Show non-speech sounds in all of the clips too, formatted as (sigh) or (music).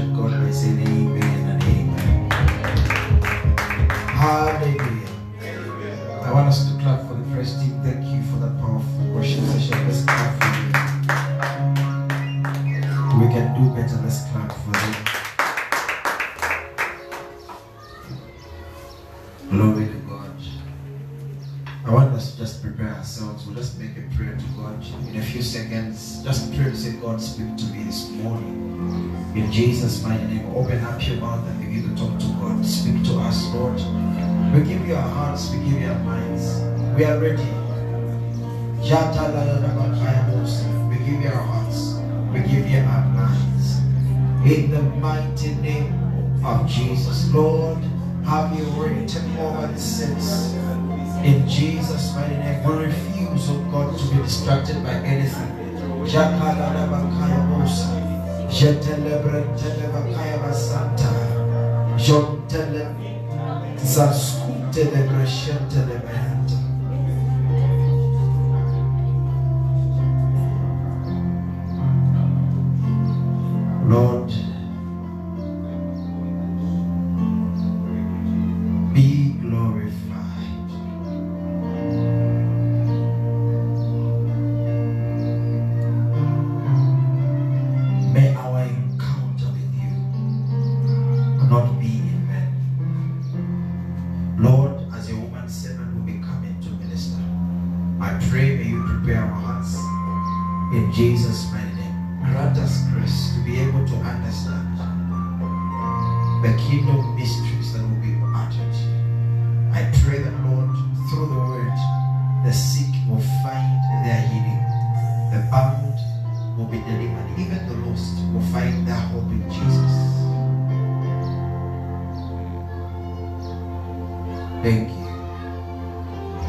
worship God by say amen and amen. Hallelujah. Amen. I want us to clap for the first team. Thank you for the powerful worship session. Let's clap for them. We can do better. Let's clap for them. Glory to God. I want us to just prepare ourselves. We'll just make a prayer. God, in a few seconds, just pray to say, God, speak to me this morning. In Jesus' mighty name, open up your mouth and begin to talk to God. Speak to us, Lord. We give you our hearts, we give you our minds. We are ready. We give you our hearts, we give you our minds. In the mighty name of Jesus, Lord, have your written over the sins. In Jesus' mighty name, we refuse, oh God, to be distracted by anything. Lord, Thank you.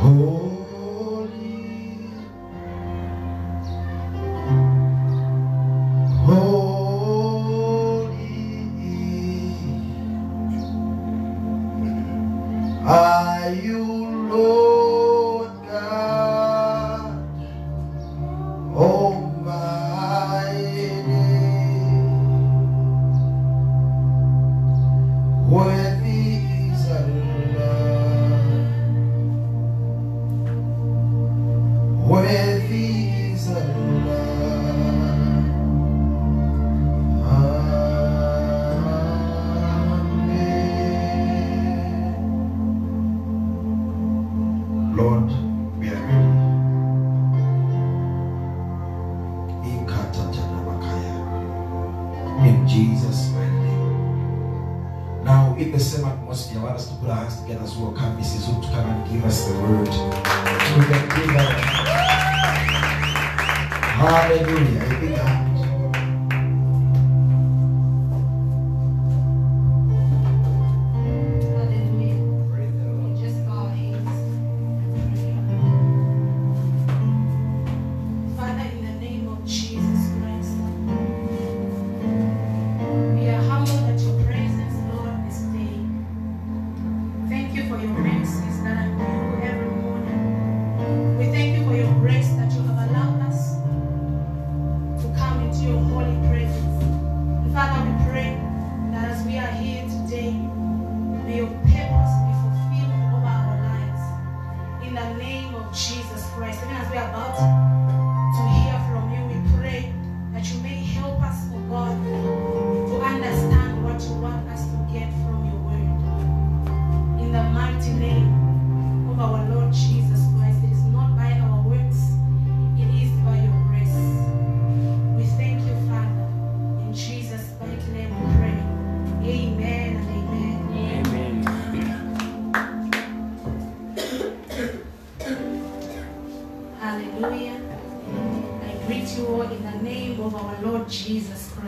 Oh.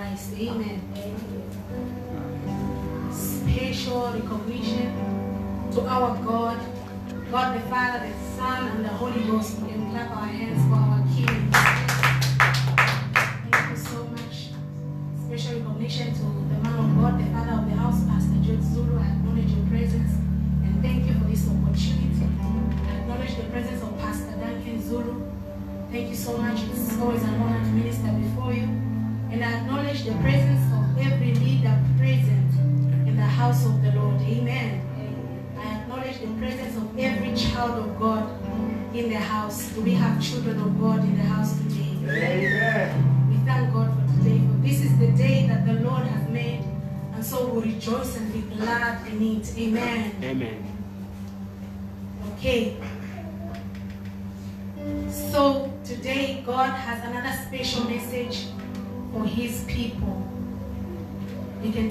Christ. Amen. Special recognition to our God, God the Father, the Son, and the Holy Ghost. We can clap our hands for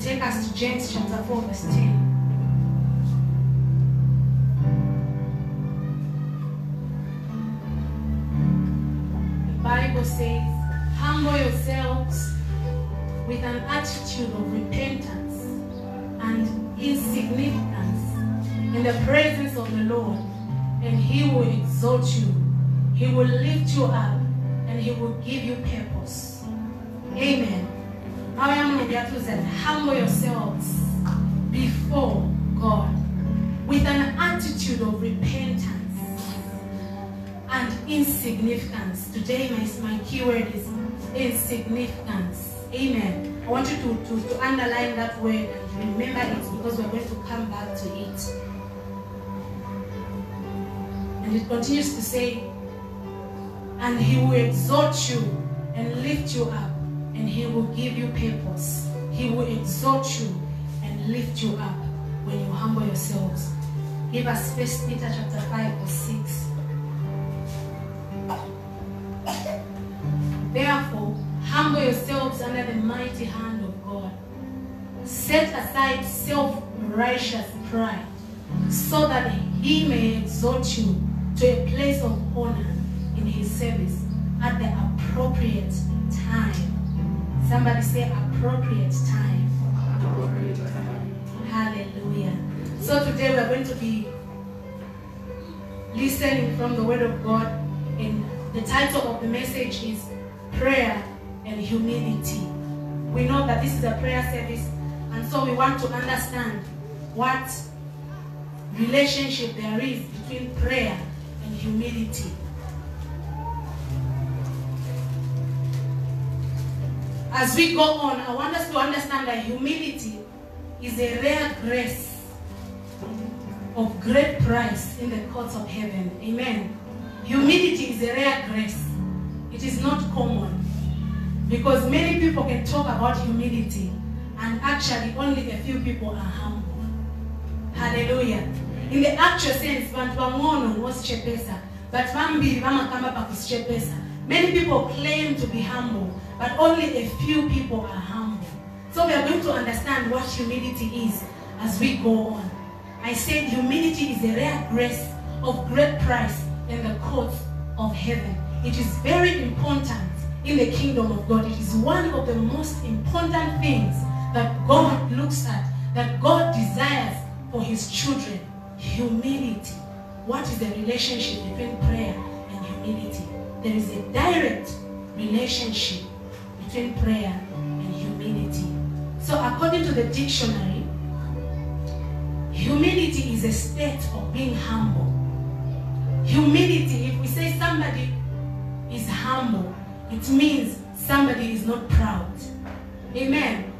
take us to James chapter 4, verse 10. The Bible says, Humble yourselves with an attitude of repentance and insignificance in the presence of the Lord, and He will exalt you. He will lift you up, and He will give you purpose. Amen. I am Mugiatu said, humble yourselves before God with an attitude of repentance and insignificance. Today, my, my keyword is insignificance. Amen. I want you to, to, to underline that word and remember it because we're going to come back to it. And it continues to say, and he will exalt you and lift you up, and he will give you purpose. He will exalt you and lift you up when you humble yourselves. Give us First Peter chapter 5 or 6. Therefore, humble yourselves under the mighty hand of God. Set aside self-righteous pride, so that he may exalt you to a place of honor in his service at the appropriate time. Somebody say appropriate time. Hallelujah. So today we are going to be listening from the Word of God, and the title of the message is Prayer and Humility. We know that this is a prayer service, and so we want to understand what relationship there is between prayer and humility. As we go on, I want us to understand that humility is a rare grace of great price in the courts of heaven. Amen. Humility is a rare grace. It is not common. Because many people can talk about humility and actually only a few people are humble. Hallelujah. In the actual sense, but. Many people claim to be humble, but only a few people are humble. So we are going to understand what humility is as we go on. I said humility is a rare grace of great price in the courts of heaven. It is very important in the kingdom of God. It is one of the most important things that God looks at, that God desires for his children. Humility. What is the relationship between prayer and humility? There is a direct relationship between prayer and humility. So according to the dictionary, humility is a state of being humble. Humility, if we say somebody is humble, it means somebody is not proud. Amen.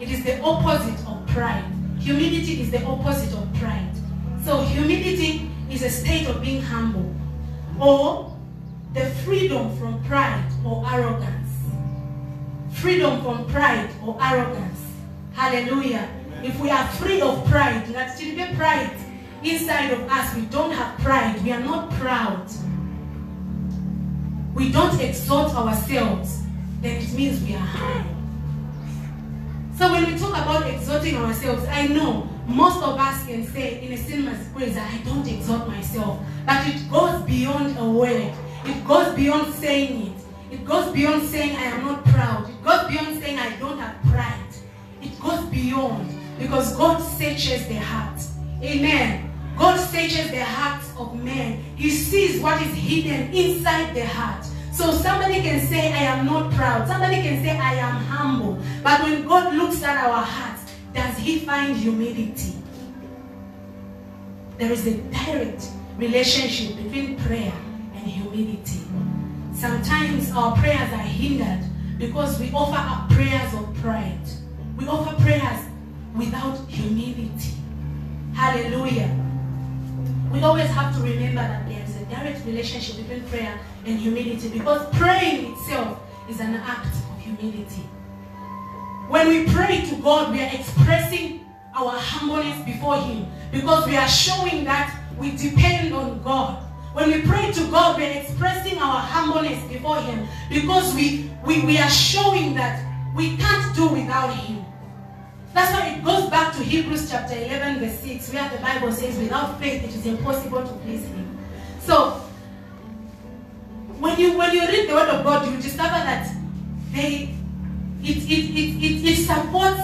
it is the opposite of pride humility is the opposite of pride so humility is a state of being humble or the freedom from pride or arrogance. Freedom from pride or arrogance. Hallelujah. If we are free of pride ngatitilibe pride inside of us we don't have pride. We are not proud. We don't exalt ourselves, then it means we are high. So when we talk about exalting ourselves, I know most of us can say in a cinemas praise, I don't exalt myself. But it goes beyond a word. It goes beyond saying it. It goes beyond saying I am not proud. It goes beyond saying I don't have pride. It goes beyond because God searches the heart. Amen. God searches the hearts of men. He sees what is hidden inside the heart. So somebody can say, I am not proud. Somebody can say, I am humble. But when God looks at our hearts, does he find humility? There is a direct relationship between prayer and humility. Sometimes our prayers are hindered because we offer up prayers of pride. We offer prayers without humility. Hallelujah. We always have to remember that there is a direct relationship between prayer and humility because praying itself is an act of humility. When we pray to God, we are expressing our humbleness before Him because we are showing that we depend on God. When we pray to God, we are expressing our humbleness before Him because we, we, we are showing that we can't do without Him. That's why it goes back to Hebrews chapter 11, verse 6, where the Bible says, without faith it is impossible to please Him. So, when you when you read the Word of God, you discover that they it, it, it, it, it supports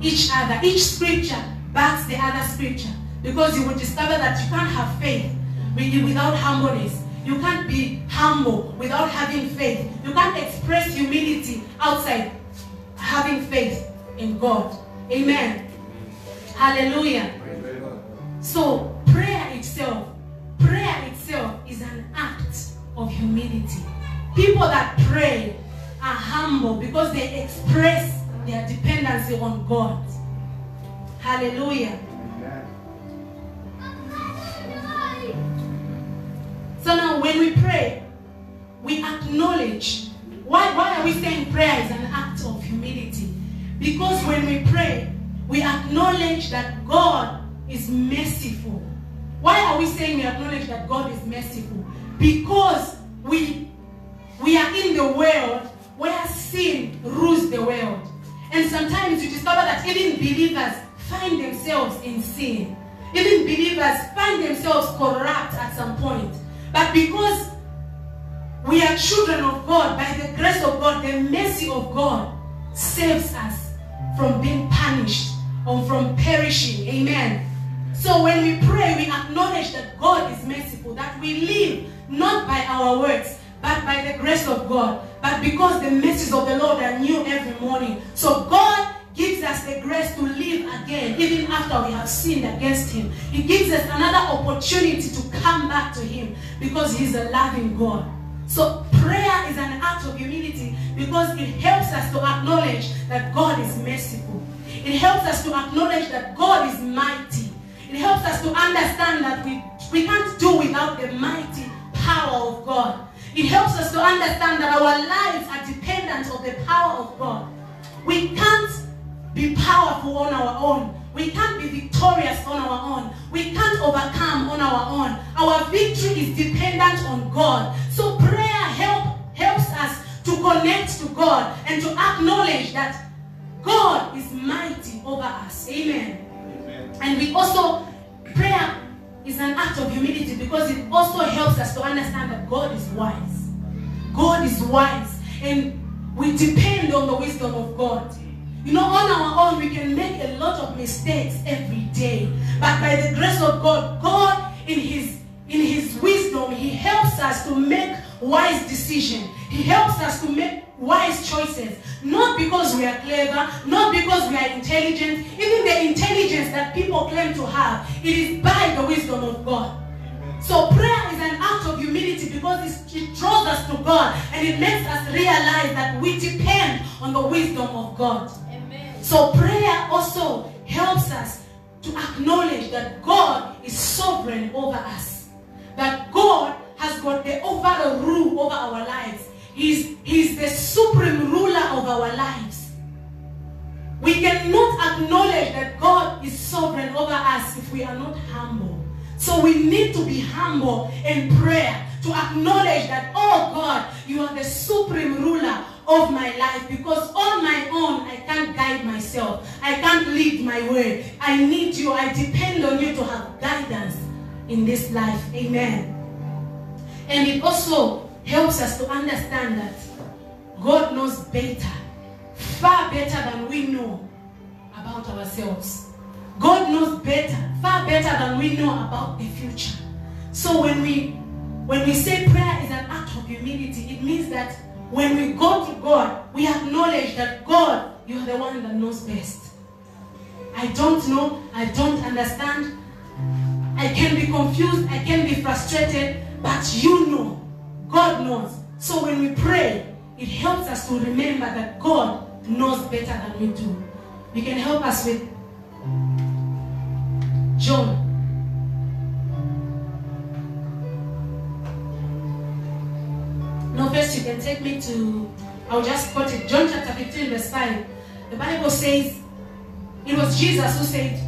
each other. Each scripture backs the other scripture. Because you will discover that you can't have faith without humbleness. You can't be humble without having faith. You can't express humility outside having faith in God. Amen. Hallelujah. So prayer itself, prayer itself is an act of humility. People that pray are humble because they express their dependency on God. Hallelujah. So now when we pray, we acknowledge. Why, why are we saying prayer is an act of humility? Because when we pray, we acknowledge that God is merciful. Why are we saying we acknowledge that God is merciful? Because we, we are in the world where sin rules the world. And sometimes you discover that even believers find themselves in sin. Even believers find themselves corrupt at some point. But because we are children of God, by the grace of God, the mercy of God saves us from being punished or from perishing. Amen. So when we pray, we acknowledge that God is merciful, that we live not by our works, but by the grace of God. But because the mercies of the Lord are new every morning. So God gives us the grace to live again, even after we have sinned against Him. He gives us another opportunity to come back to Him because He's a loving God. So prayer is an act of humility because it helps us to acknowledge that God is merciful. It helps us to acknowledge that God is mighty. It helps us to understand that we, we can't do without the mighty power of God. It helps us to understand that our lives are dependent on the power of God. We can't be powerful on our own. We can't be victorious on our own. We can't overcome on our own. Our victory is dependent on God. So prayer help, helps us to connect to God and to acknowledge that God is mighty over us. Amen. Amen. And we also, prayer is an act of humility because it also helps us to understand that God is wise. God is wise. And we depend on the wisdom of God. You know, on our own, we can make a lot of mistakes every day. But by the grace of God, God in His in His wisdom, He helps us to make wise decisions. He helps us to make wise choices. Not because we are clever, not because we are intelligent. Even the intelligence that people claim to have, it is by the wisdom of God. So prayer is an act of humility because it draws us to God and it makes us realize that we depend on the wisdom of God. Amen. So prayer also helps us to acknowledge that God is sovereign over us. That God has got the overall rule over our lives. He's, he's the supreme ruler of our lives. We cannot acknowledge that God is sovereign over us if we are not humble. So we need to be humble in prayer to acknowledge that, oh God, you are the supreme ruler of my life because on my own I can't guide myself. I can't lead my way. I need you. I depend on you to have guidance in this life. Amen. And it also helps us to understand that God knows better, far better than we know about ourselves. God knows better, far better than we know about the future. So when we when we say prayer is an act of humility, it means that when we go to God, we acknowledge that God, you are the one that knows best. I don't know, I don't understand. I can be confused, I can be frustrated, but you know. God knows. So when we pray, it helps us to remember that God knows better than we do. You can help us with John. No, first you can take me to, I'll just quote it. John chapter 15, verse 5. The Bible says, it was Jesus who said,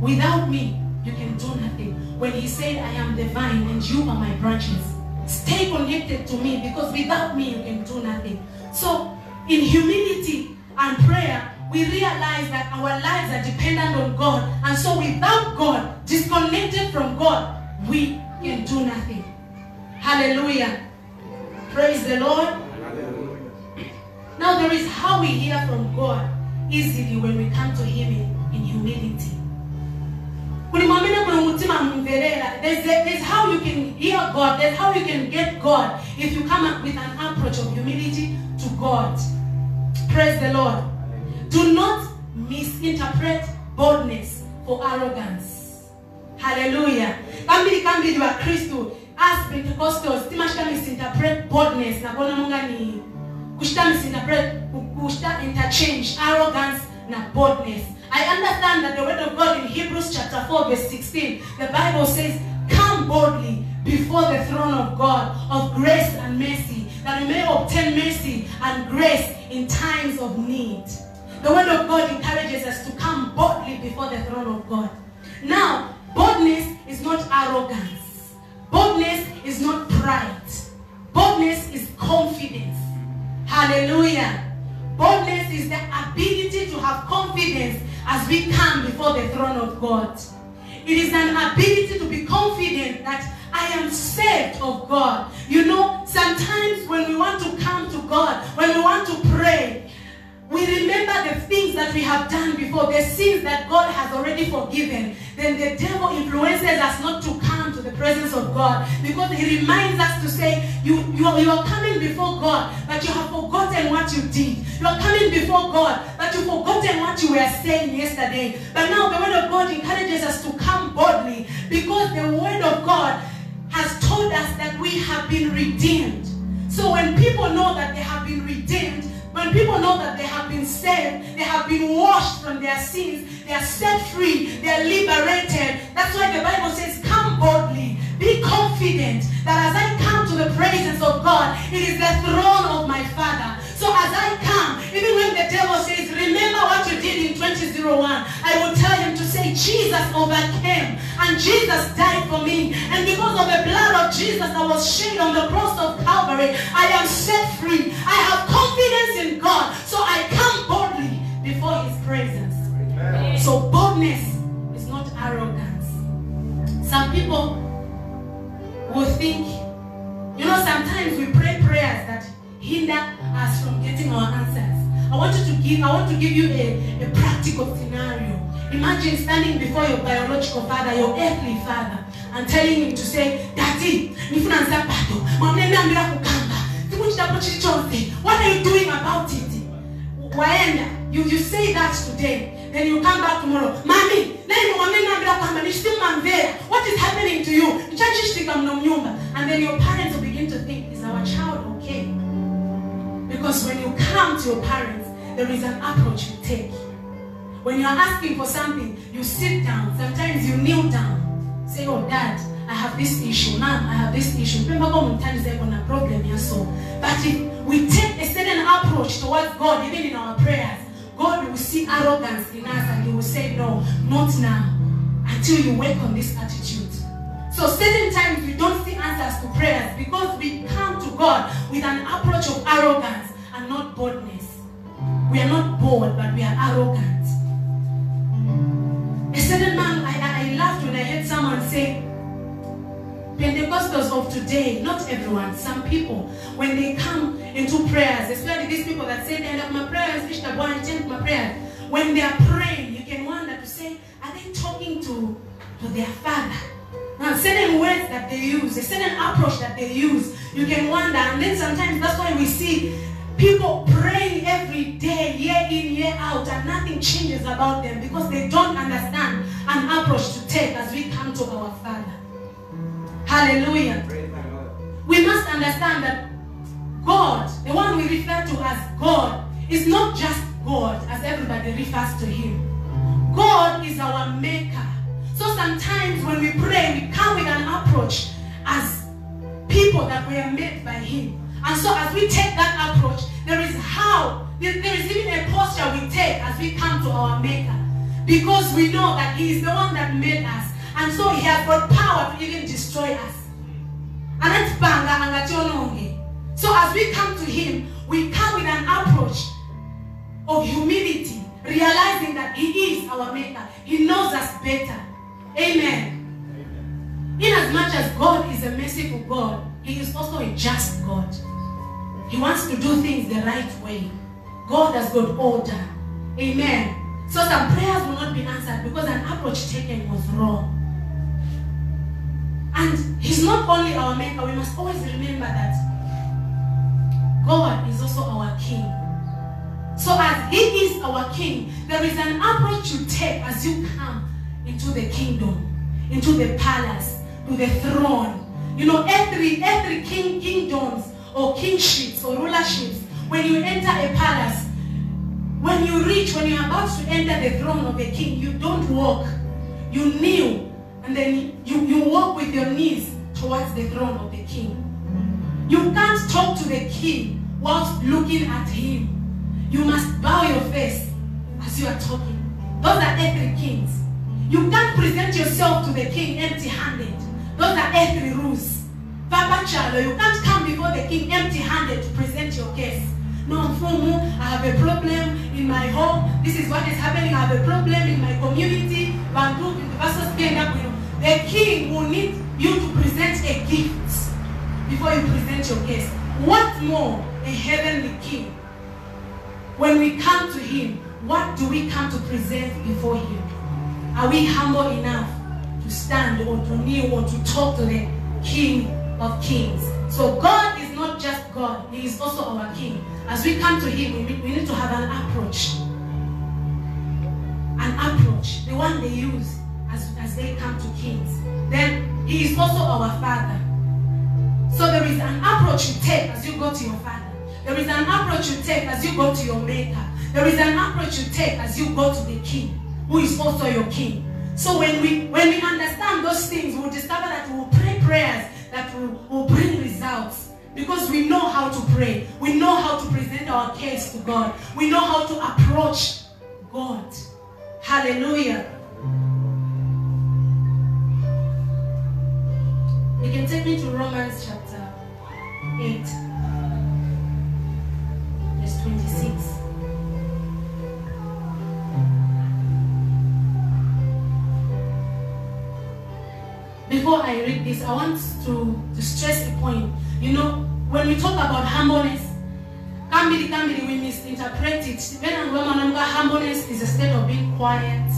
Without me, you can do nothing. When he said, I am the vine and you are my branches. Stay connected to me because without me, you can do nothing. So, in humility and prayer, we realize that our lives are dependent on God. And so, without God, disconnected from God, we can do nothing. Hallelujah. Praise the Lord. Now, there is how we hear from God easily when we come to Him in, in humility. There's, how you can hear God. There's how you can get God if you come up with an approach of humility to God. Praise the Lord. Do not misinterpret boldness for arrogance. Hallelujah. Kambiri kambiri wa Kristu as Pentecostals timashita misinterpret boldness na bona munga ni kushita misinterpret kushita interchange arrogance na boldness. I understand that the word of God in Hebrews chapter 4 verse 16 the Bible says come boldly before the throne of God of grace and mercy that we may obtain mercy and grace in times of need. The word of God encourages us to come boldly before the throne of God. Now, boldness is not arrogance. Boldness is not pride. Boldness is confidence. Hallelujah. Boldness is the ability to have confidence as we come before the throne of God. It is an ability to be confident that I am saved of God. You know, sometimes when we want to come to God, when we want to pray, we remember the things that we have done before, the sins that God has already forgiven. Then the devil influences us not to come to the presence of God because he reminds us to say, you, you, are, you are coming before God, but you have forgotten what you did. You are coming before God, but you've forgotten what you were saying yesterday. But now the word of God encourages us to come boldly because the word of God has told us that we have been redeemed. So when people know that they have been redeemed, when people know that they have been saved, they have been washed from their sins, they are set free, they are liberated. That's why the Bible says, Come boldly, be confident that as I come to the presence of God, it is the throne of my Father. As I come, even when the devil says, Remember what you did in 2001, I will tell him to say, Jesus overcame and Jesus died for me. And because of the blood of Jesus that was shed on the cross of Calvary, I am set free. I have confidence in God. So I come boldly before his presence. So boldness is not arrogance. Some people will think, you know, sometimes we pray prayers that hinder us from getting our answers. I want you to give, I want to give you a, a practical scenario. Imagine standing before your biological father, your earthly father, and telling him to say, Daddy, nifuna nsapato, mwamneniambira kukamba, tikuchitapo chili. What are you doing about it? Waenda, you, you say that today, then you come back tomorrow. Mami, nani mwamneniambira kwamba nishtimamvera. What is happening to you? Nichachishtika mno. And then your parents will begin to think, Because when you come to your parents, there is an approach you take. When you are asking for something, you sit down. Sometimes you kneel down. Say, oh, dad, I have this issue. Mom, I have this issue. Remember how times they're going to problem here, so. But if we take a certain approach towards God, even in our prayers, God will see arrogance in us and He will say, no, not now. Until you work on this attitude. So certain times we don't see answers to prayers because we come to God with an approach of arrogance and not boldness. We are not bold, but we are arrogant. A certain man, I, I, I laughed when I heard someone say, Pentecostals of today, not everyone, some people, when they come into prayers, especially these people that say end up my prayers, that one change my prayers. When they are praying, you can wonder to say, are they talking to, to their father? Now, certain words that they use, a certain approach that they use, you can wonder. And then sometimes that's why we see people praying every day, year in, year out, and nothing changes about them because they don't understand an approach to take as we come to our Father. Hallelujah. We must understand that God, the one we refer to as God, is not just God as everybody refers to Him. God is our maker. So sometimes when we pray, we come with an approach as people that were made by Him. And so as we take that approach, there is how, there is even a posture we take as we come to our Maker. Because we know that He is the one that made us. And so He has got power to even destroy us. So as we come to Him, we come with an approach of humility, realizing that He is our Maker. He knows us better. Amen. In as much as God is a merciful God, He is also a just God. He wants to do things the right way. God has got order. Amen. So some prayers will not be answered because an approach taken was wrong. And He's not only our Maker, we must always remember that God is also our King. So as He is our King, there is an approach you take as you come into the kingdom, into the palace, to the throne. You know, every every king kingdoms or kingships or rulerships, when you enter a palace, when you reach, when you're about to enter the throne of a king, you don't walk. You kneel and then you, you walk with your knees towards the throne of the king. You can't talk to the king whilst looking at him. You must bow your face as you are talking. Those are earthly kings. You can't present yourself to the king empty-handed. Those are earthly rules. Papa Chalo, you can't come before the king empty-handed to present your case. No, Mfumu, I have a problem in my home. This is what is happening. I have a problem in my community. Bantu, The king will need you to present a gift before you present your case. What more a heavenly king? When we come to him, what do we come to present before him? Are we humble enough to stand or to kneel or to talk to the king of kings? So God is not just God, he is also our king. As we come to him, we, we need to have an approach. An approach, the one they use as, as they come to kings. Then he is also our father. So there is an approach you take as you go to your father. There is an approach you take as you go to your maker. There is an approach you take as you go to the king, who is also your king. So when we when we understand those things, we'll discover that we will pray prayers that will, will bring results. Because we know how to pray. We know how to present our case to God. We know how to approach God. Hallelujah. You can take me to Romans chapter 8, verse 26. Before I read this, I want to, to stress a point. You know, when we talk about humbleness, kambili kambili we misinterpret it. When Ngoma humbleness is a state of being quiet.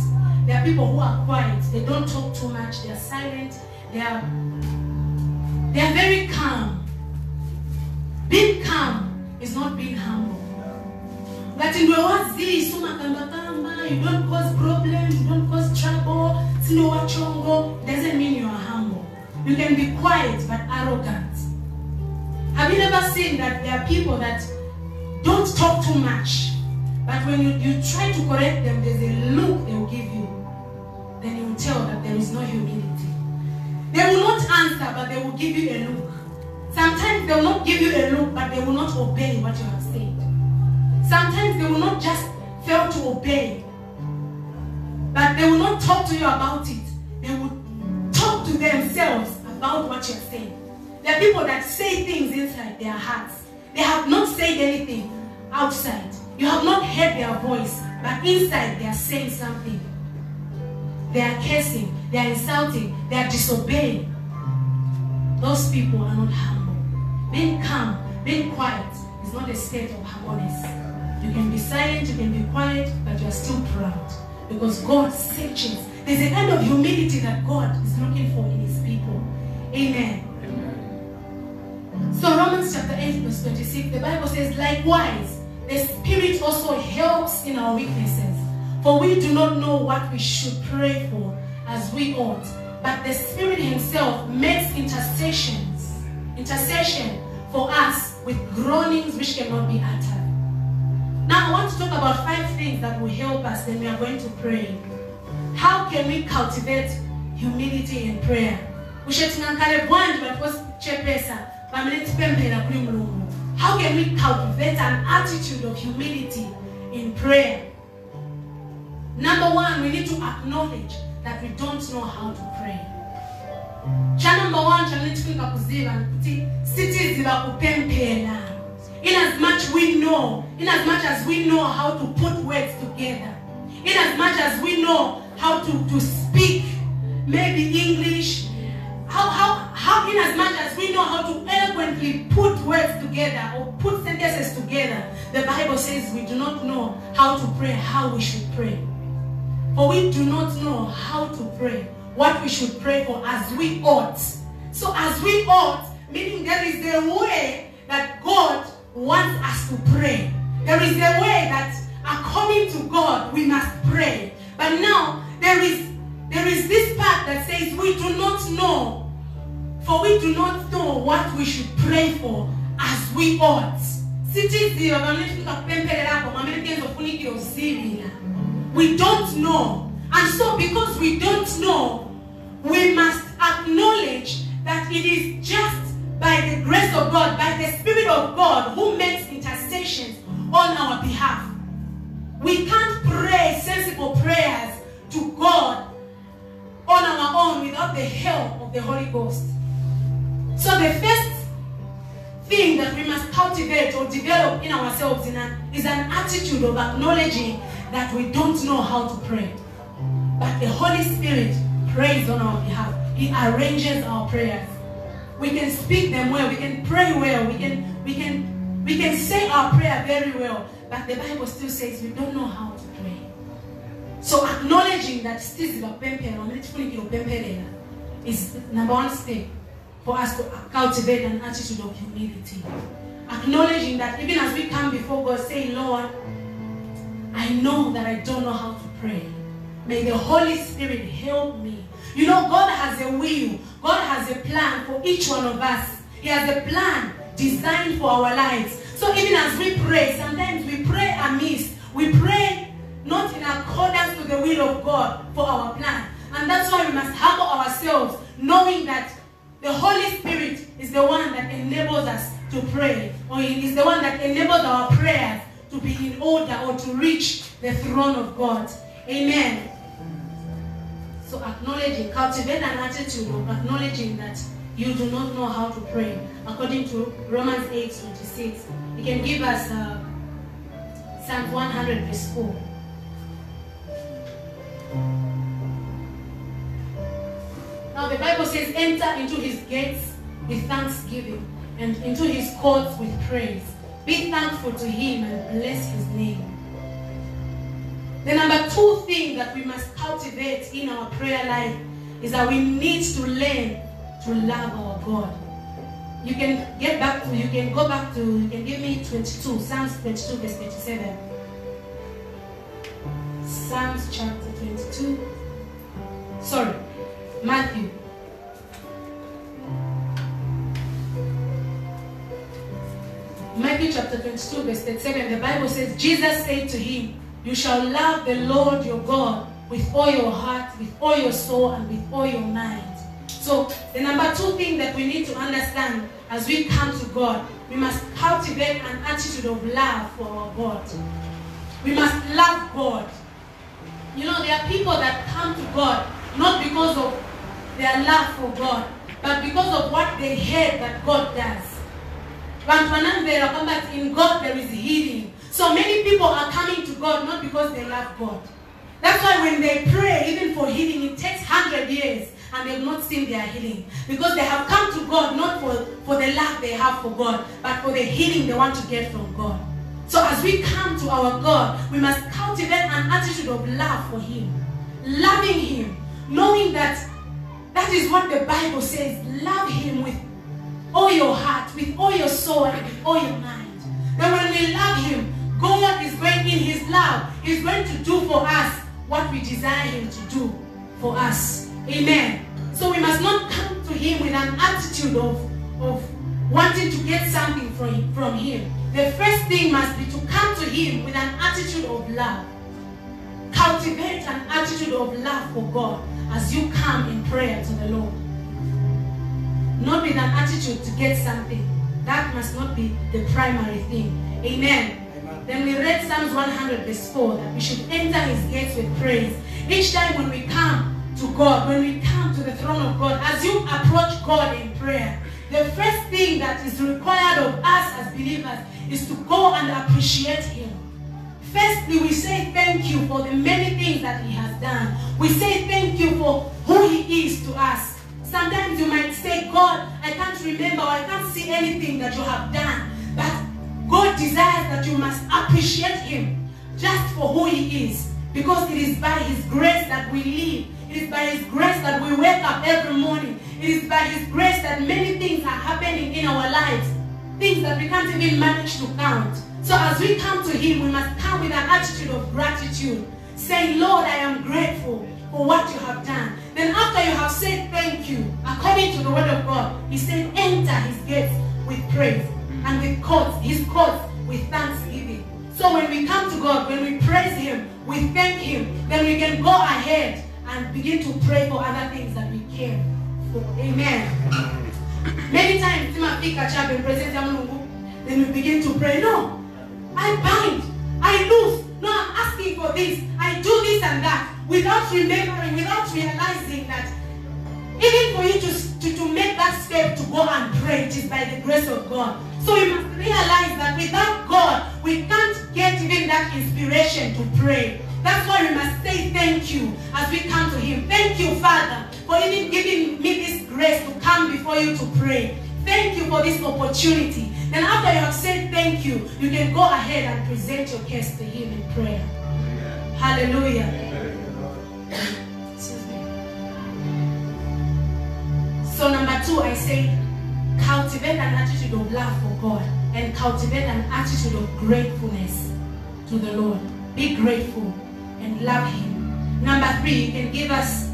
There are people who are quiet. They don't talk too much. They are silent. They are they are very calm. Being calm is not being humble. But in the kamba, you don't cause problems, you don't cause trouble, sino wachongo, doesn't mean you are humble. You can be quiet but arrogant. Have you never seen that there are people that don't talk too much, but when you, you try to correct them, there's a look they will give you. Then you will tell that there is no humility. They will not answer, but they will give you a look. Sometimes they will not give you a look, but they will not obey what you have said. Sometimes they will not just fail to obey, they will not talk to you about it. They will talk to themselves about what you're saying. There are people that say things inside their hearts. They have not said anything outside. You have not heard their voice, but inside they are saying something. They are cursing, they are insulting, they are disobeying. Those people are not humble. Being calm, being quiet is not a state of humbleness. You can be silent, you can be quiet, but you are still proud. Because God searches. There's a kind of humility that God is looking for in his people. Amen. So Romans chapter 8, verse 26, the Bible says, likewise, the Spirit also helps in our weaknesses. For we do not know what we should pray for as we ought, but the Spirit Himself makes intercessions, intercession for us with groanings which cannot be uttered. Now I want to talk about five things that will help us when we are going to pray. How can we cultivate humility in prayer? How can we cultivate an attitude of humility in prayer? Number one we need to acknowledge that we don't know how to pray. Cha number one chamene tifunika kuziva kuti sitiziva kupemphera in as much we know in as much as we know how to put words together in as much as we know how to, to speak maybe english how, how, how in as much as we know how to eloquently put words together or put sentences together the bible says we do not know how to pray how we should pray for we do not know how to pray what we should pray for as we ought. So, as we ought, meaning there is a way that God wants us to pray. There is a way that according to God we must pray. But now there is there is this part that says we do not know. For we do not know what we should pray for as we ought. We don't know. And so because we don't know, we must acknowledge that it is just by the grace of God, by the Spirit of God, who makes intercessions on our behalf. We can't pray sensible prayers to God on our own without the help of the Holy Ghost. So the first thing that we must cultivate or develop in ourselves in is an attitude of acknowledging that we don't know how to pray. But the Holy Spirit prays on our behalf. He arranges our prayers. We can speak them well. We can pray well. We can we can we can say our prayer very well. But the Bible still says we don't know how to pray. So acknowledging that is number one step for us to cultivate an attitude of humility. Acknowledging that even as we come before God, say, Lord, I know that I don't know how to pray. May the Holy Spirit help me. You know, God has a will. God has a plan for each one of us. He has a plan designed for our lives. So even as we pray, sometimes we pray amiss. We pray not in accordance to the will of God for our plan. And that's why we must humble ourselves, knowing that the Holy Spirit is the one that enables us to pray, or is the one that enables our prayers to be in order or to reach the throne of God. Amen. So acknowledging, cultivate an attitude of acknowledging that you do not know how to pray. According to Romans 8 26, you can give us uh, Psalm 100 verse 4. Now the Bible says, enter into his gates with thanksgiving and into his courts with praise. Be thankful to him and bless his name. The number two thing that we must cultivate in our prayer life is that we need to learn to love our God. You can get back to, you can go back to, you can give me 22, Psalms 22, verse 27. Psalms chapter 22. Sorry, Matthew. Matthew chapter 22, verse 37, the Bible says, Jesus said to him, You shall love the Lord your God with all your heart, with all your soul, and with all your mind. So, the number two thing that we need to understand as we come to God, we must cultivate an attitude of love for our God. We must love God. You know, there are people that come to God not because of their love for God, but because of what they heard that God does. In God there is healing. So many people are coming to God not because they love God. That's why when they pray, even for healing, it takes 100 years and they've not seen their healing. Because they have come to God not for, for the love they have for God, but for the healing they want to get from God. So as we come to our God, we must cultivate an attitude of love for Him. Loving Him. Knowing that that is what the Bible says. Love Him with all your heart, with all your soul, and with all your mind. That when we love Him, God is going in His love. He's going to do for us what we desire Him to do for us. Amen. So we must not come to Him with an attitude of, of wanting to get something from, from Him. The first thing must be to come to Him with an attitude of love. Cultivate an attitude of love for God. as you come in prayer to the Lord. Not with an attitude to get something. That must not be the primary thing. Amen. Then we read Psalms 100, verse 4, that we should enter his gates with praise. Each time when we come to God, when we come to the throne of God, as you approach God in prayer, the first thing that is required of us as believers is to go and appreciate him. Firstly, we say thank you for the many things that he has done. We say thank you for who he is to us. Sometimes you might say, God, I can't remember or I can't see anything that you have done. But God desires that you must appreciate him just for who he is. Because it is by his grace that we live. It is by his grace that we wake up every morning. It is by his grace that many things are happening in our lives. Things that we can't even manage to count. So as we come to him, we must come with an attitude of gratitude. Saying, Lord, I am grateful for what you have done. Then after you have said thank you, according to the word of God, he said, enter his gates with praise and with courts, his courts with thanksgiving. So when we come to God, when we praise him, we thank him, then we can go ahead and begin to pray for other things that we care for. Amen. Many times, then we begin to pray. No, I bind, I loose. No, I'm asking for this. I do this and that without remembering, without realizing that even for you to, to, to make that step to go and pray, it is by the grace of God. So we must realize that without God, we can't get even that inspiration to pray. That's why we must say thank you as we come to Him. Thank you, Father, for even giving me this grace to come before you to pray. Thank you for this opportunity. Then after you have said thank you, you can go ahead and present your case to Him in prayer. Hallelujah. Excuse So number two, I say cultivate an attitude of love for God and cultivate an attitude of gratefulness to the Lord. Be grateful and love Him. Number three, you can give us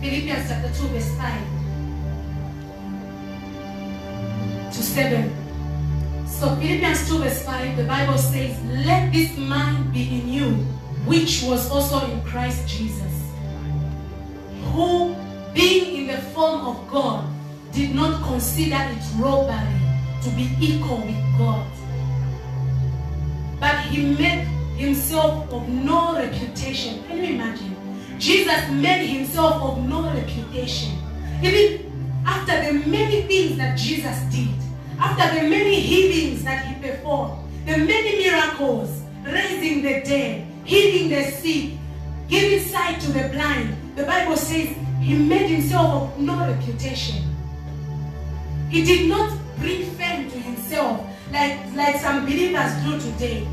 Philippians chapter 2, verse 5 to 7. So Philippians 2, verse 5, the Bible says, Let this mind be in you, which was also in Christ Jesus, who, being in the form of God, did not consider it robbery to be equal with God. But he made himself of no reputation. Can you imagine? Jesus made himself of no reputation. Even after the many things that Jesus did, after the many healings that he performed, the many miracles, raising the dead, healing the sick, giving sight to the blind, the Bible says he made himself of no reputation. He did not bring fame to himself like, like some believers do today.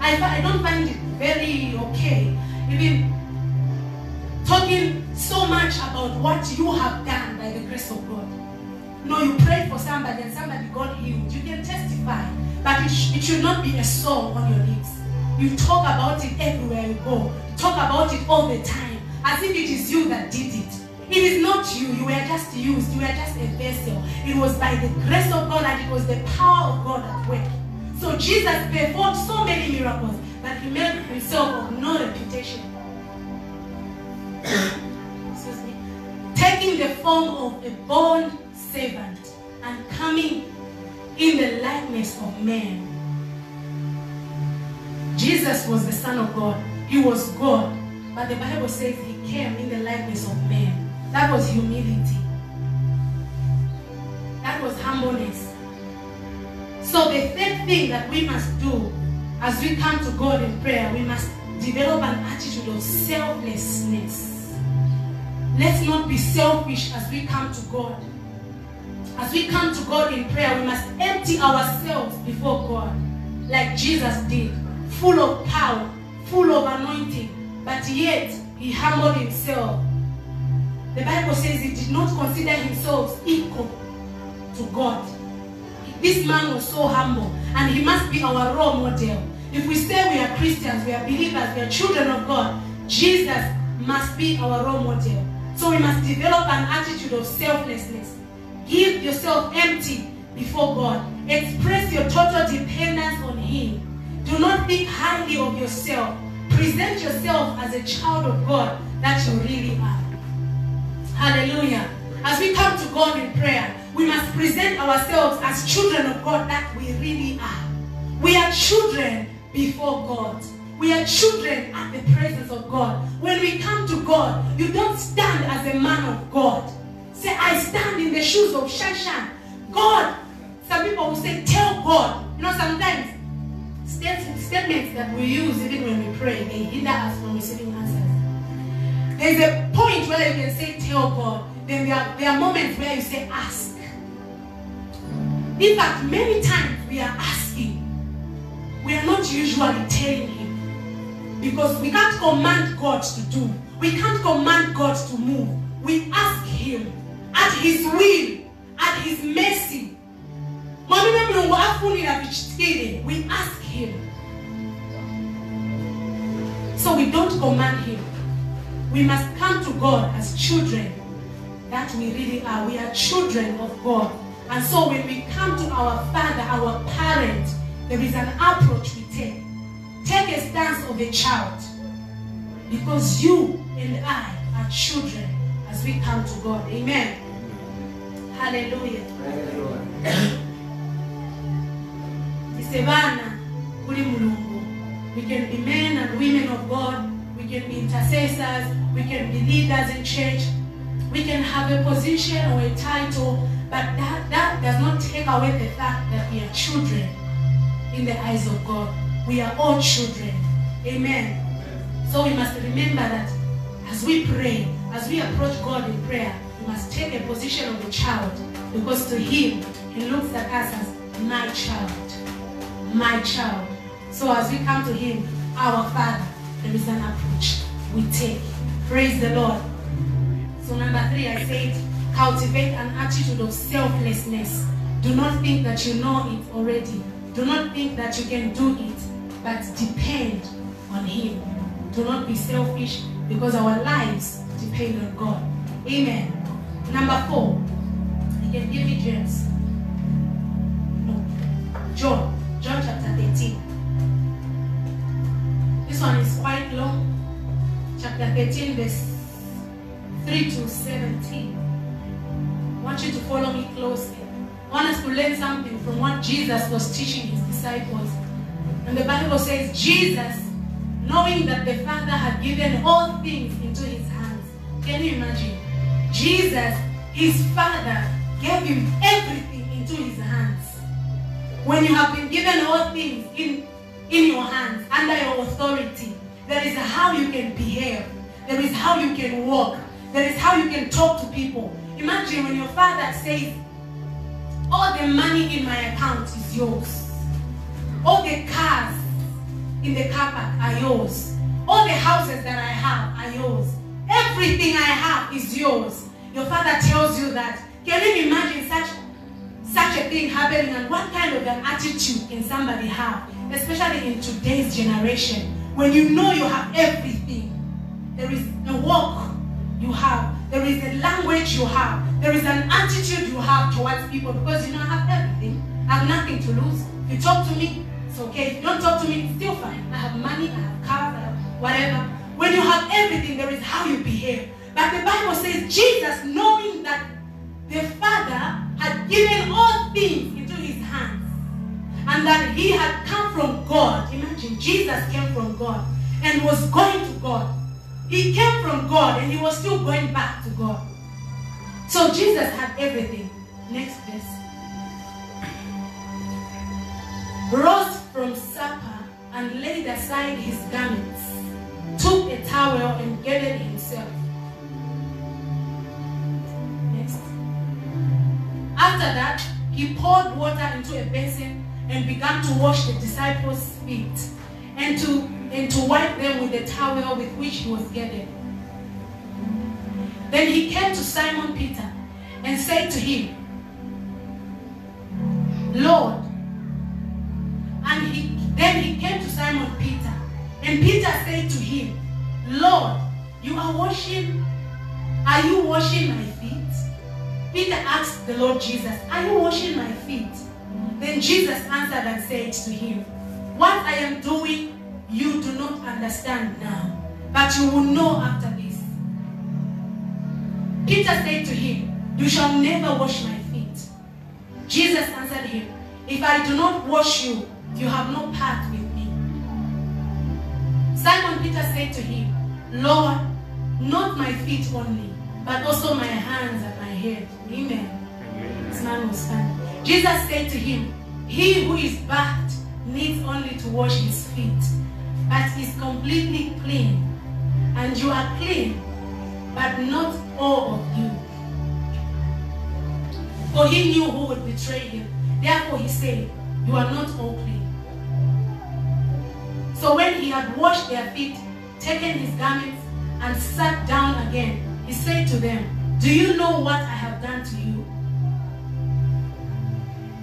I, I don't find it very okay. Even talking so much about what you have done by the grace of God. No, you prayed for somebody and somebody got healed. You can testify, but it, sh- it should not be a song on your lips. You talk about it everywhere you go. You talk about it all the time, as if it is you that did it. It is not you. You were just used. You were just a vessel. It was by the grace of God and it was the power of God at work. So Jesus performed so many miracles that he made himself of no reputation. (coughs) Excuse me. Taking the form of a bond servant and coming in the likeness of man. Jesus was the Son of God. He was God. But the Bible says he came in the likeness of man. That was humility. That was humbleness. So the third thing that we must do as we come to God in prayer, we must develop an attitude of selflessness. Let's not be selfish as we come to God. As we come to God in prayer, we must empty ourselves before God, like Jesus did, full of power, full of anointing, but yet he humbled himself. The Bible says he did not consider himself equal to God. This man was so humble, and he must be our role model. If we say we are Christians, we are believers, we are children of God, Jesus must be our role model. So we must develop an attitude of selflessness. Give yourself empty before God. Express your total dependence on Him. Do not think highly of yourself. Present yourself as a child of God that you really are. Hallelujah. As we come to God in prayer, we must present ourselves as children of God that we really are. We are children before God. We are children at the presence of God. When we come to God, you don't stand as a man of God. Say, I stand in the shoes of Shashan. God, some people will say, tell God. You know, sometimes statements that we use even when we pray, they hinder us from receiving answers. There's a point where you can say, tell God. Then there are, there are moments where you say, ask. In fact, many times we are asking. We are not usually telling Him. Because we can't command God to do. We can't command God to move. We ask Him at His will, at His mercy. Mwamini Mungu afunira vichitire. We ask Him. So we don't command Him. We must come to God as children that we really are. We are children of God. And so when we come to our Father, our parent, there is an approach we take. Take a stance of a child. Because you and I are children as we come to God. Amen. Hallelujah. Tisebana kuli mulungu. We can be men and women of God. We can be intercessors. We can be leaders in church. We can have a position or a title, but that, that does not take away the fact that we are children in the eyes of God. We are all children. Amen. So we must remember that as we pray, as we approach God in prayer, we must take a position of a child because to Him, He looks at us as my child. My child. So as we come to Him, our Father, there is an approach we take. Praise the Lord. So number three, I said, cultivate an attitude of selflessness. Do not think that you know it already. Do not think that you can do it, but depend on Him. Do not be selfish because our lives depend on God. Amen. Number four, you can give me James. No. John. John chapter 13. This one is quite long. Chapter 13, verse 3 to 17. I want you to follow me closely. I want us to learn something from what Jesus was teaching his disciples. And the Bible says, Jesus, knowing that the Father had given all things into his hands. Can you imagine? Jesus, his Father, gave him everything into his hands. When you have been given all things in, in your hands, under your authority, there is how you can behave. There is how you can walk. There is how you can talk to people. Imagine when your father says, all the money in my account is yours. All the cars in the car park are yours. All the houses that I have are yours. Everything I have is yours. Your father tells you that. Can you imagine such such a thing happening and what kind of an attitude can somebody have, especially in today's generation, when you know you have everything. There is a walk you have, there is a language you have, there is an attitude you have towards people because you know I have everything. I have nothing to lose. If you talk to me, it's okay. If you don't talk to me, it's still fine. I have money, I have cars, I have whatever. When you have everything, there is how you behave. But the Bible says Jesus, knowing that the Father had given all things into his hands and that he had come from God. Imagine, Jesus came from God and was going to God. He came from God and he was still going back to God. So Jesus had everything. Next verse. Rose from supper and laid aside his garments, took a towel and gathered himself. After that, he poured water into a basin and began to wash the disciples' feet and to and to wipe them with the towel with which he was gathered. Then he came to Simon Peter and said to him, Lord, and he then he came to Simon Peter, and Peter said to him, Lord, you are washing, are you washing my feet? Peter asked the Lord Jesus, Are you washing my feet? Then Jesus answered and said to him, What I am doing, you do not understand now, but you will know after this. Peter said to him, You shall never wash my feet. Jesus answered him, If I do not wash you, you have no part with me. Simon Peter said to him, Lord, not my feet only, but also my hands and my head. Amen. This man was standing. Jesus said to him, He who is bathed needs only to wash his feet, but is completely clean. And you are clean, but not all of you. For he knew who would betray him. Therefore he said, You are not all clean. So when he had washed their feet, taken his garments, and sat down again, he said to them, Do you know what I have done to you?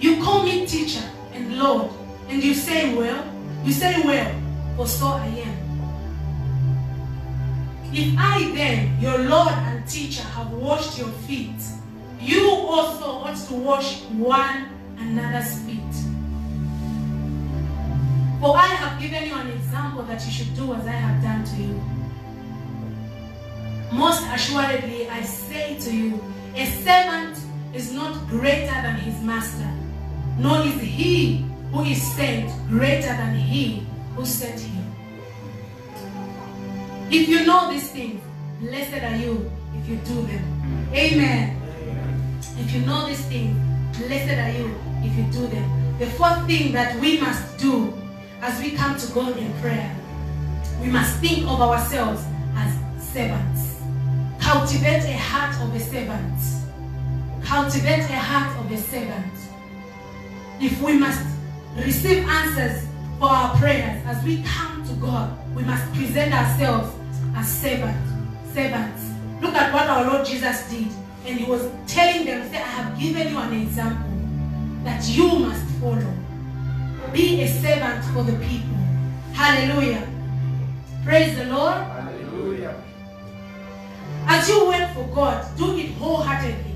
You call me teacher and Lord, and you say, Well, you say, Well, for so I am. If I then, your Lord and teacher, have washed your feet, you also ought to wash one another's feet. For I have given you an example that you should do as I have done to you. Most assuredly, I say to you, a servant is not greater than his master, nor is he who is sent greater than he who sent him. If you know these things, blessed are you if you do them. Amen. If you know these things, blessed are you if you do them. The fourth thing that we must do as we come to God in prayer, we must think of ourselves as servants. Cultivate a heart of a servant. Cultivate a heart of a servant. If we must receive answers for our prayers as we come to God, we must present ourselves as servants. Servants. Look at what our Lord Jesus did. And he was telling them, say, I have given you an example that you must follow. Be a servant for the people. Hallelujah. Praise the Lord. As you work for God, do it wholeheartedly.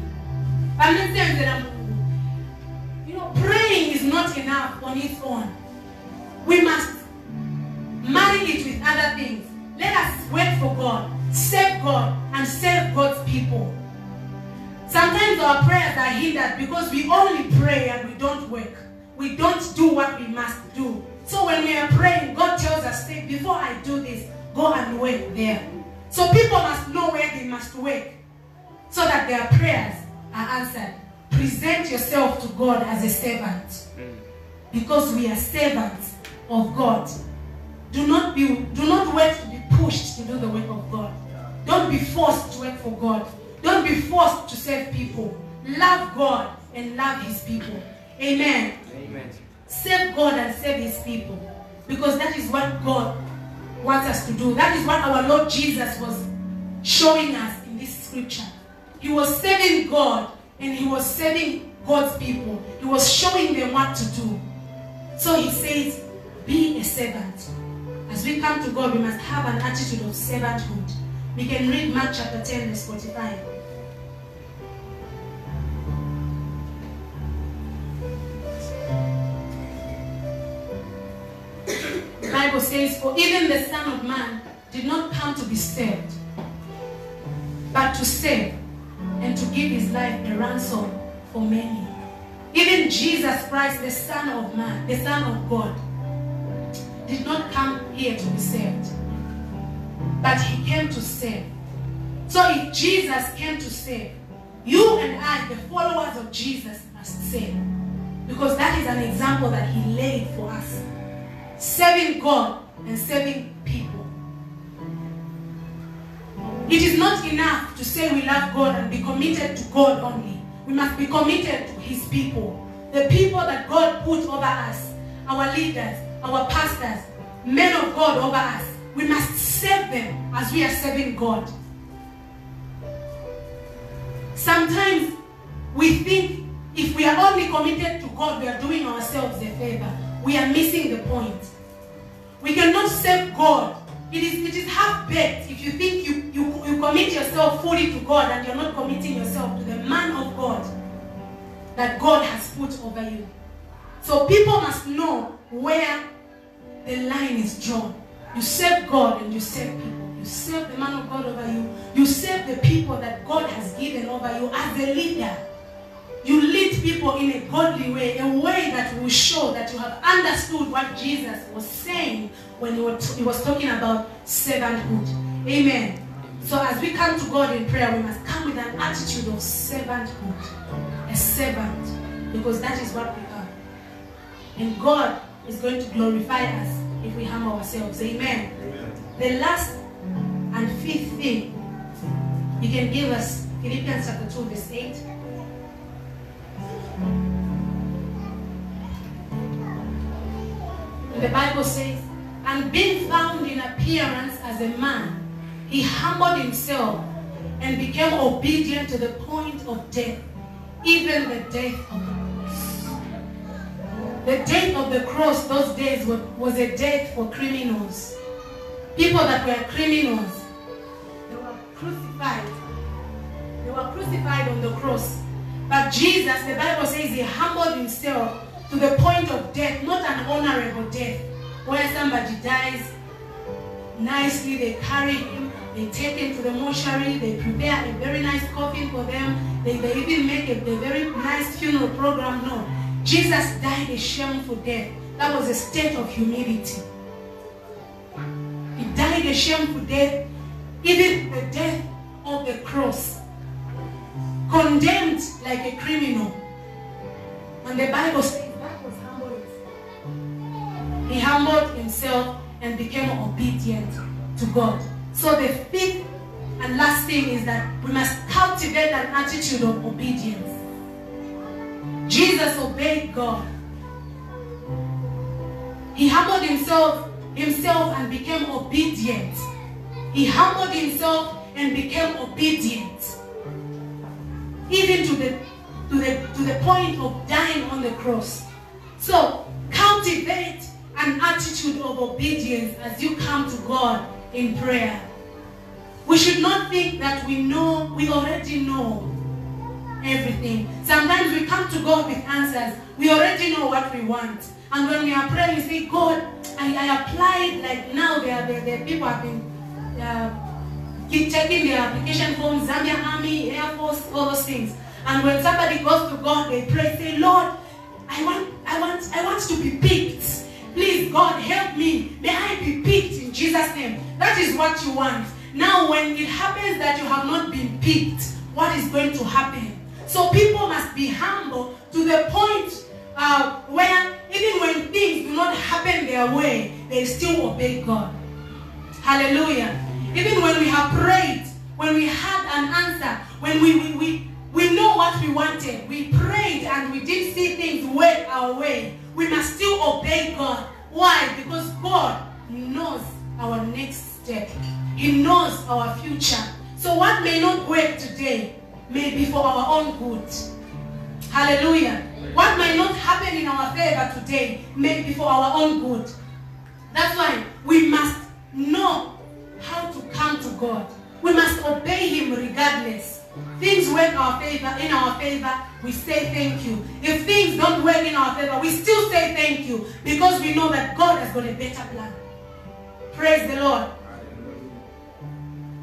You know, praying is not enough on its own. We must marry it with other things. Let us work for God, serve God, and serve God's people. Sometimes our prayers are hindered because we only pray and we don't work. We don't do what we must do. So when we are praying, God tells us, before I do this, go and work there. So people must know where they must work so that their prayers are answered. Present yourself to God as a servant because we are servants of God. Do not be do not wait to be pushed to do the work of God. Don't be forced to work for God. Don't be forced to serve people. Love God and love his people. Amen. Amen. Serve God and serve his people. Because that is what God wants us to do. That is what our Lord Jesus was showing us in this scripture. He was serving God and he was serving God's people. He was showing them what to do. So he says, be a servant. As we come to God, we must have an attitude of servanthood. We can read Mark chapter 10, verse 45. Bible says, For even the Son of Man did not come to be saved, but to save and to give his life a ransom for many. Even Jesus Christ, the Son of Man, the Son of God, did not come here to be saved, but he came to save. So if Jesus came to save, you and I, the followers of Jesus, must save. Because that is an example that he laid for us. Serving God and serving people. It is not enough to say we love God and be committed to God only. We must be committed to his people. The people that God put over us, our leaders, our pastors, men of God over us. We must serve them as we are serving God. Sometimes we think if we are only committed to God, we are doing ourselves a favor. We are missing the point. We cannot serve God. It is, it is half-baked if you think you, you, you commit yourself fully to God and you're not committing yourself to the man of God that God has put over you. So people must know where the line is drawn. You serve God and you serve people. You serve the man of God over you. You serve the people that God has given over you as a leader. You lead people in a godly way, a way that will show that you have understood what Jesus was saying when he was, he was talking about servanthood. Amen. So as we come to God in prayer, we must come with an attitude of servanthood. A servant. Because that is what we are. And God is going to glorify us if we humble ourselves. Amen. The last and fifth thing, you can give us Philippians chapter 2, verse 8. The Bible says, and being found in appearance as a man, he humbled himself and became obedient to the point of death, even the death of the cross. The death of the cross those days was a death for criminals. People that were criminals. They were crucified. They were crucified on the cross. But Jesus, the Bible says, he humbled himself to the point of death, not an honorable death, where somebody dies nicely, they carry him, they take him to the mortuary, they prepare a very nice coffin for them, they, they even make a, a very nice funeral program. No. Jesus died a shameful death. That was a state of humility. He died a shameful death, even the death of the cross. Condemned like a criminal. And the Bible says. He humbled himself and became obedient to God. So the fifth and last thing is that we must cultivate an attitude of obedience. Jesus obeyed God. He humbled himself, himself and became obedient. He humbled himself and became obedient. Even to the to the to the point of dying on the cross. So cultivate an attitude of obedience as you come to God in prayer. We should not think that we know, we already know everything. Sometimes we come to God with answers. We already know what we want. And when we are praying, we say, God, I, I applied, like now there, there, there people have been uh, keep checking their application forms, Zambia Army, Air Force, all those things. And when somebody goes to God, they pray, say, Lord, I want, I want, I want to be picked. Please, God, help me. May I be picked in Jesus' name. That is what you want. Now, when it happens that you have not been picked, what is going to happen? So people must be humble to the point uh, where even when things do not happen their way, they still obey God. Hallelujah. Even when we have prayed, when we had an answer, when we, we, we, we know what we wanted, we prayed and we didn't see things work our way, we must still obey God. Why? Because God knows our next step. He knows our future. So what may not work today may be for our own good. Hallelujah. What might not happen in our favor today may be for our own good. That's why we must know how to come to God. We must obey Him regardless. Things work our favor in our favor, we say thank you. If things don't work in our favor, we still say thank you because we know that God has got a better plan. Praise the Lord.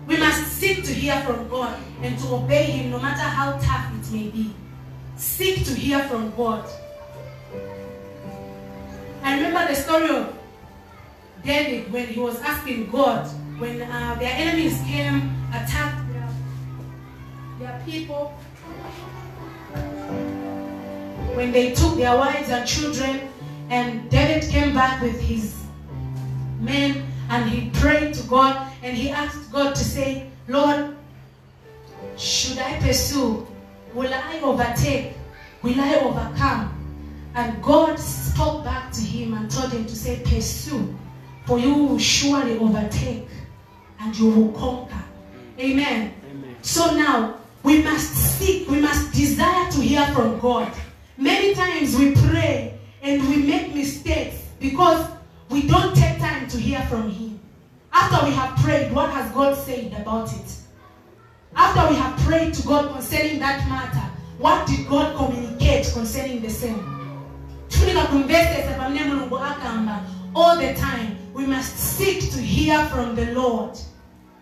We must seek to hear from God and to obey Him no matter how tough it may be. Seek to hear from God. I remember the story of David when he was asking God when uh, their enemies came, attacked their, people, when they took their wives and children, and David came back with his men and he prayed to God and he asked God to say, Lord, should I pursue? Will I overtake? Will I overcome? And God spoke back to him and told him to say, Pursue, for you will surely overtake and you will conquer. Amen. Amen. So now we must seek, we must desire to hear from God. Many times we pray and we make mistakes because we don't take time to hear from Him. After we have prayed, what has God said about it? After we have prayed to God concerning that matter, what did God communicate concerning the same? all the time. We must seek to hear from the Lord.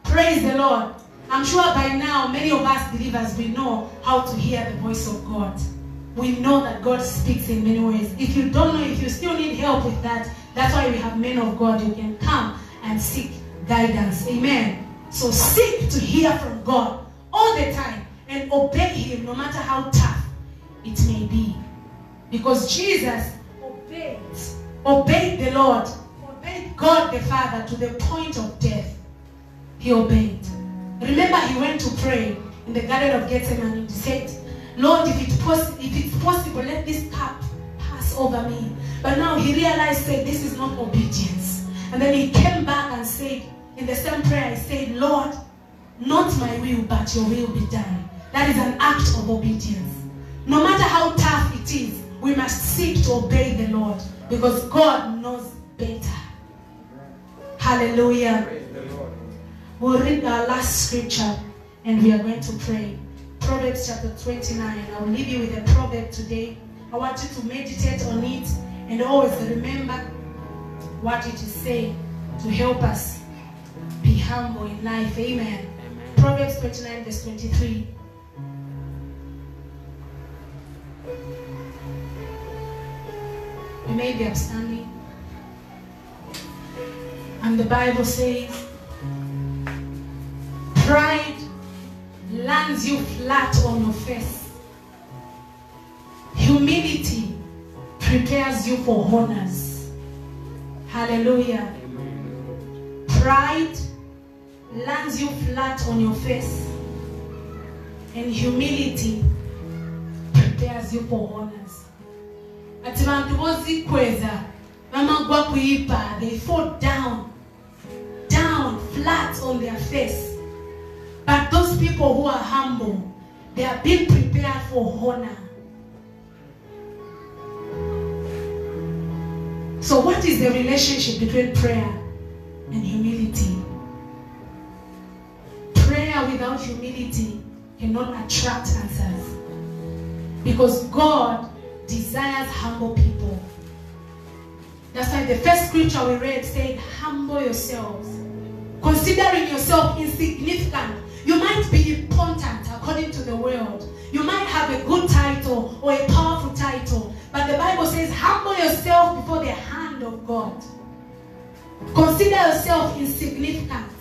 Praise the Lord. I'm sure by now many of us believers we know how to hear the voice of God. We know that God speaks in many ways. If you don't know, if you still need help with that, that's why we have men of God. You can come and seek guidance. Amen. So seek to hear from God all the time and obey Him no matter how tough it may be. Because Jesus obeyed, obeyed the Lord, obeyed God the Father to the point of death. He obeyed. Remember, he went to pray in the Garden of Gethsemane. He said, Lord, if, it if it's possible, let this cup pass over me. But now he realized, said, this is not obedience. And then he came back and said, in the same prayer, he said, Lord, not my will, but your will be done. That is an act of obedience. No matter how tough it is, we must seek to obey the Lord because God knows better. Hallelujah. We'll read our last scripture and we are going to pray. Proverbs chapter 29. I will leave you with a proverb today. I want you to meditate on it and always remember what it is saying to help us be humble in life. Amen. Proverbs 29, verse 23. You may be upstanding. And the Bible says, Pride lands you flat on your face. Humility prepares you for honors. Hallelujah. Pride lands you flat on your face. And humility prepares you for honors. Ati they fall down down flat on their face but those people who are humble they are being prepared for honor so what is the relationship between prayer and humility prayer without humility cannot attract answers because god desires humble people that's why the first scripture we read said, Humble yourselves. Considering yourself insignificant. You might be important according to the world. You might have a good title or a powerful title. But the Bible says, Humble yourself before the hand of God. Consider yourself insignificant.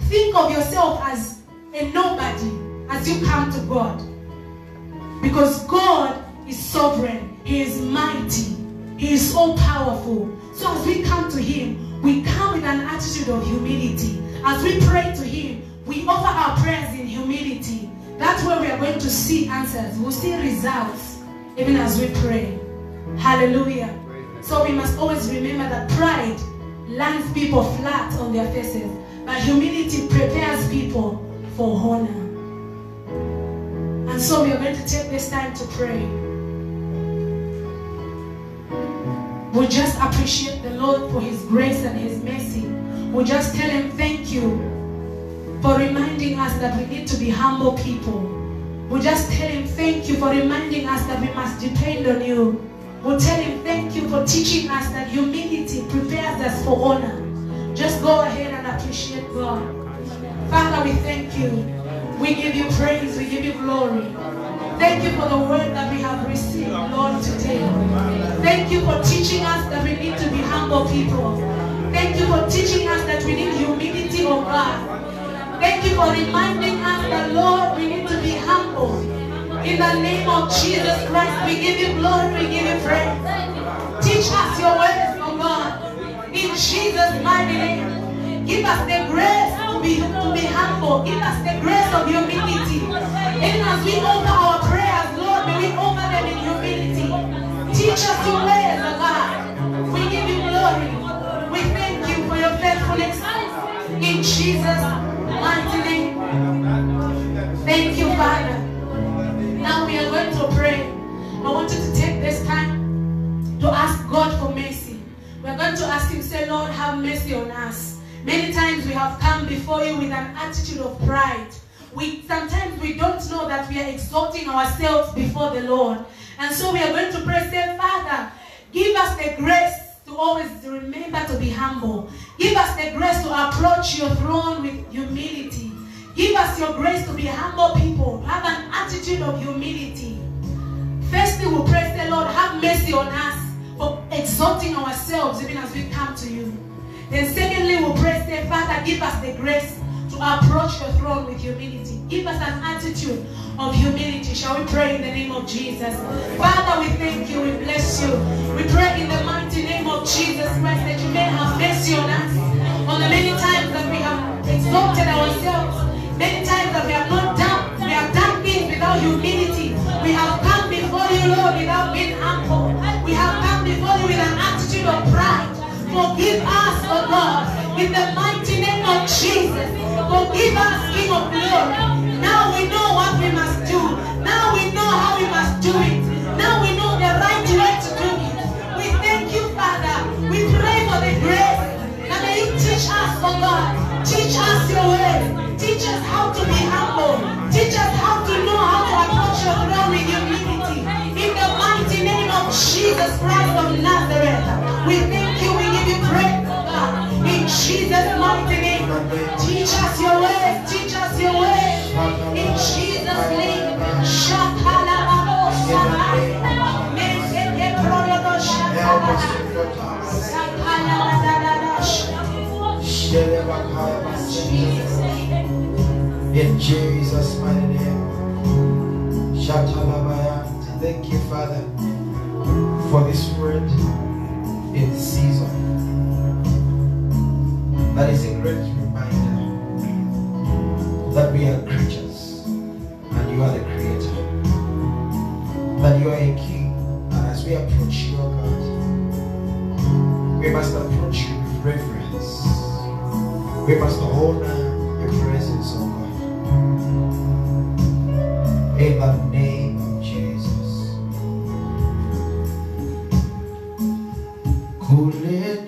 Think of yourself as a nobody as you come to God. Because God is sovereign, He is mighty. He is all powerful. So as we come to Him, we come with an attitude of humility. As we pray to Him, we offer our prayers in humility. That's where we are going to see answers. We'll see results even as we pray. Hallelujah. So we must always remember that pride lands people flat on their faces, but humility prepares people for honor. And so we are going to take this time to pray. We'll just appreciate the Lord for His grace and His mercy. We'll just tell Him thank you for reminding us that we need to be humble people. We just tell Him thank you for reminding us that we must depend on you. We tell Him thank you for teaching us that humility prepares us for honor. Just go ahead and appreciate God. Father, we thank you. We give you praise. We give you glory. Thank you for the word that we have received, Lord, today. Thank you for teaching us that we need to be humble people. Thank you for teaching us that we need humility, oh God. Thank you for reminding us that, Lord, we need to be humble. In the name of Jesus Christ, we give you glory, we give you praise. Teach us your ways, oh God. In Jesus' mighty name. Give us the grace to be, to be humble. Give us the grace of humility. Even as we offer our prayers, Lord, may we offer them in humility. Teach us your ways, oh God. We give you glory. We thank you for your faithfulness. In Jesus' mighty. Thank you, Father. Now we are going to pray. I want you to take this time to ask God for mercy. We're going to ask Him, say, Lord, have mercy on us. Many times we have come before you with an attitude of pride. We sometimes we don't know that we are exalting ourselves before the Lord. And so we are going to pray, say, Father, give us the grace to always remember to be humble. Give us the grace to approach your throne with humility. Give us your grace to be humble people, have an attitude of humility. Firstly, we praise the Lord, have mercy on us for exalting ourselves even as we come to you. Then, secondly, we praise the Father, give us the grace approach your throne with humility. Give us an attitude of humility. Shall we pray in the name of Jesus? Father, we thank you, we bless you. We pray in the mighty name of Jesus Christ that you may have mercy on us. On the many times that we have exalted ourselves, many times that we have not done, we have done things without humility. We have come before you, Lord, without being humble. We have come before you with an attitude of pride. Forgive us, oh God, in the mighty name of Jesus. Forgive us, King of glory. Now we know what we must do. Now we know how we must do it. Now we know the right way to do it. We thank you, Father. We pray for the grace. And may you teach us, oh God. Teach us your way. Teach us how to be humble. Teach us how to know how to approach your throne with humility. In the mighty name of Jesus Christ of Nazareth. We Jesus' mighty name. Teach us your ways. Teach us your ways. In Jesus' name. In Jesus' mighty name. Shatalabaya. Thank you, Father, for this word in season. That is a great reminder that we are creatures and you are the creator. That you are a king. And as we approach you, God, we must approach you with reverence. We must honor your presence, oh God. In the name of Jesus. Kuleni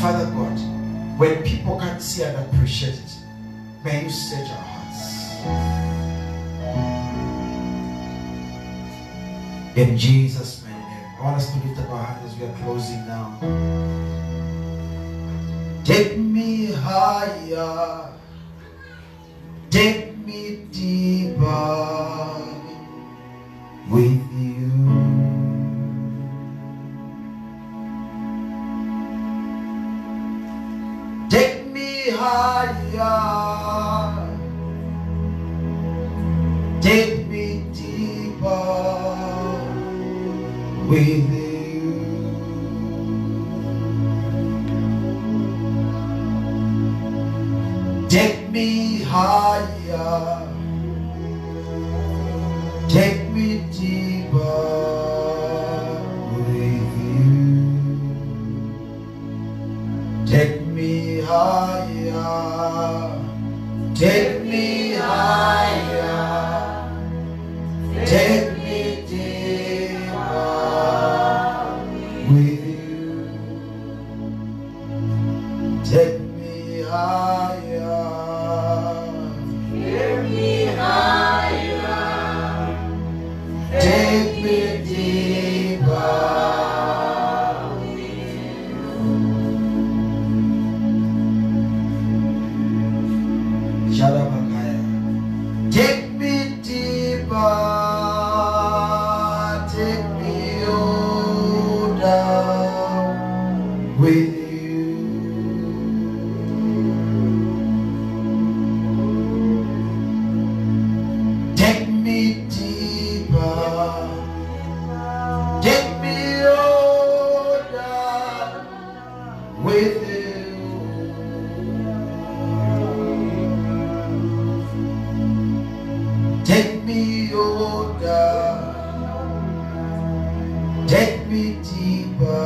Father God, when people can't see and appreciate it, may you search our hearts. In Jesus' name. I want us to lift up our hands as we are closing now. Take me higher. Take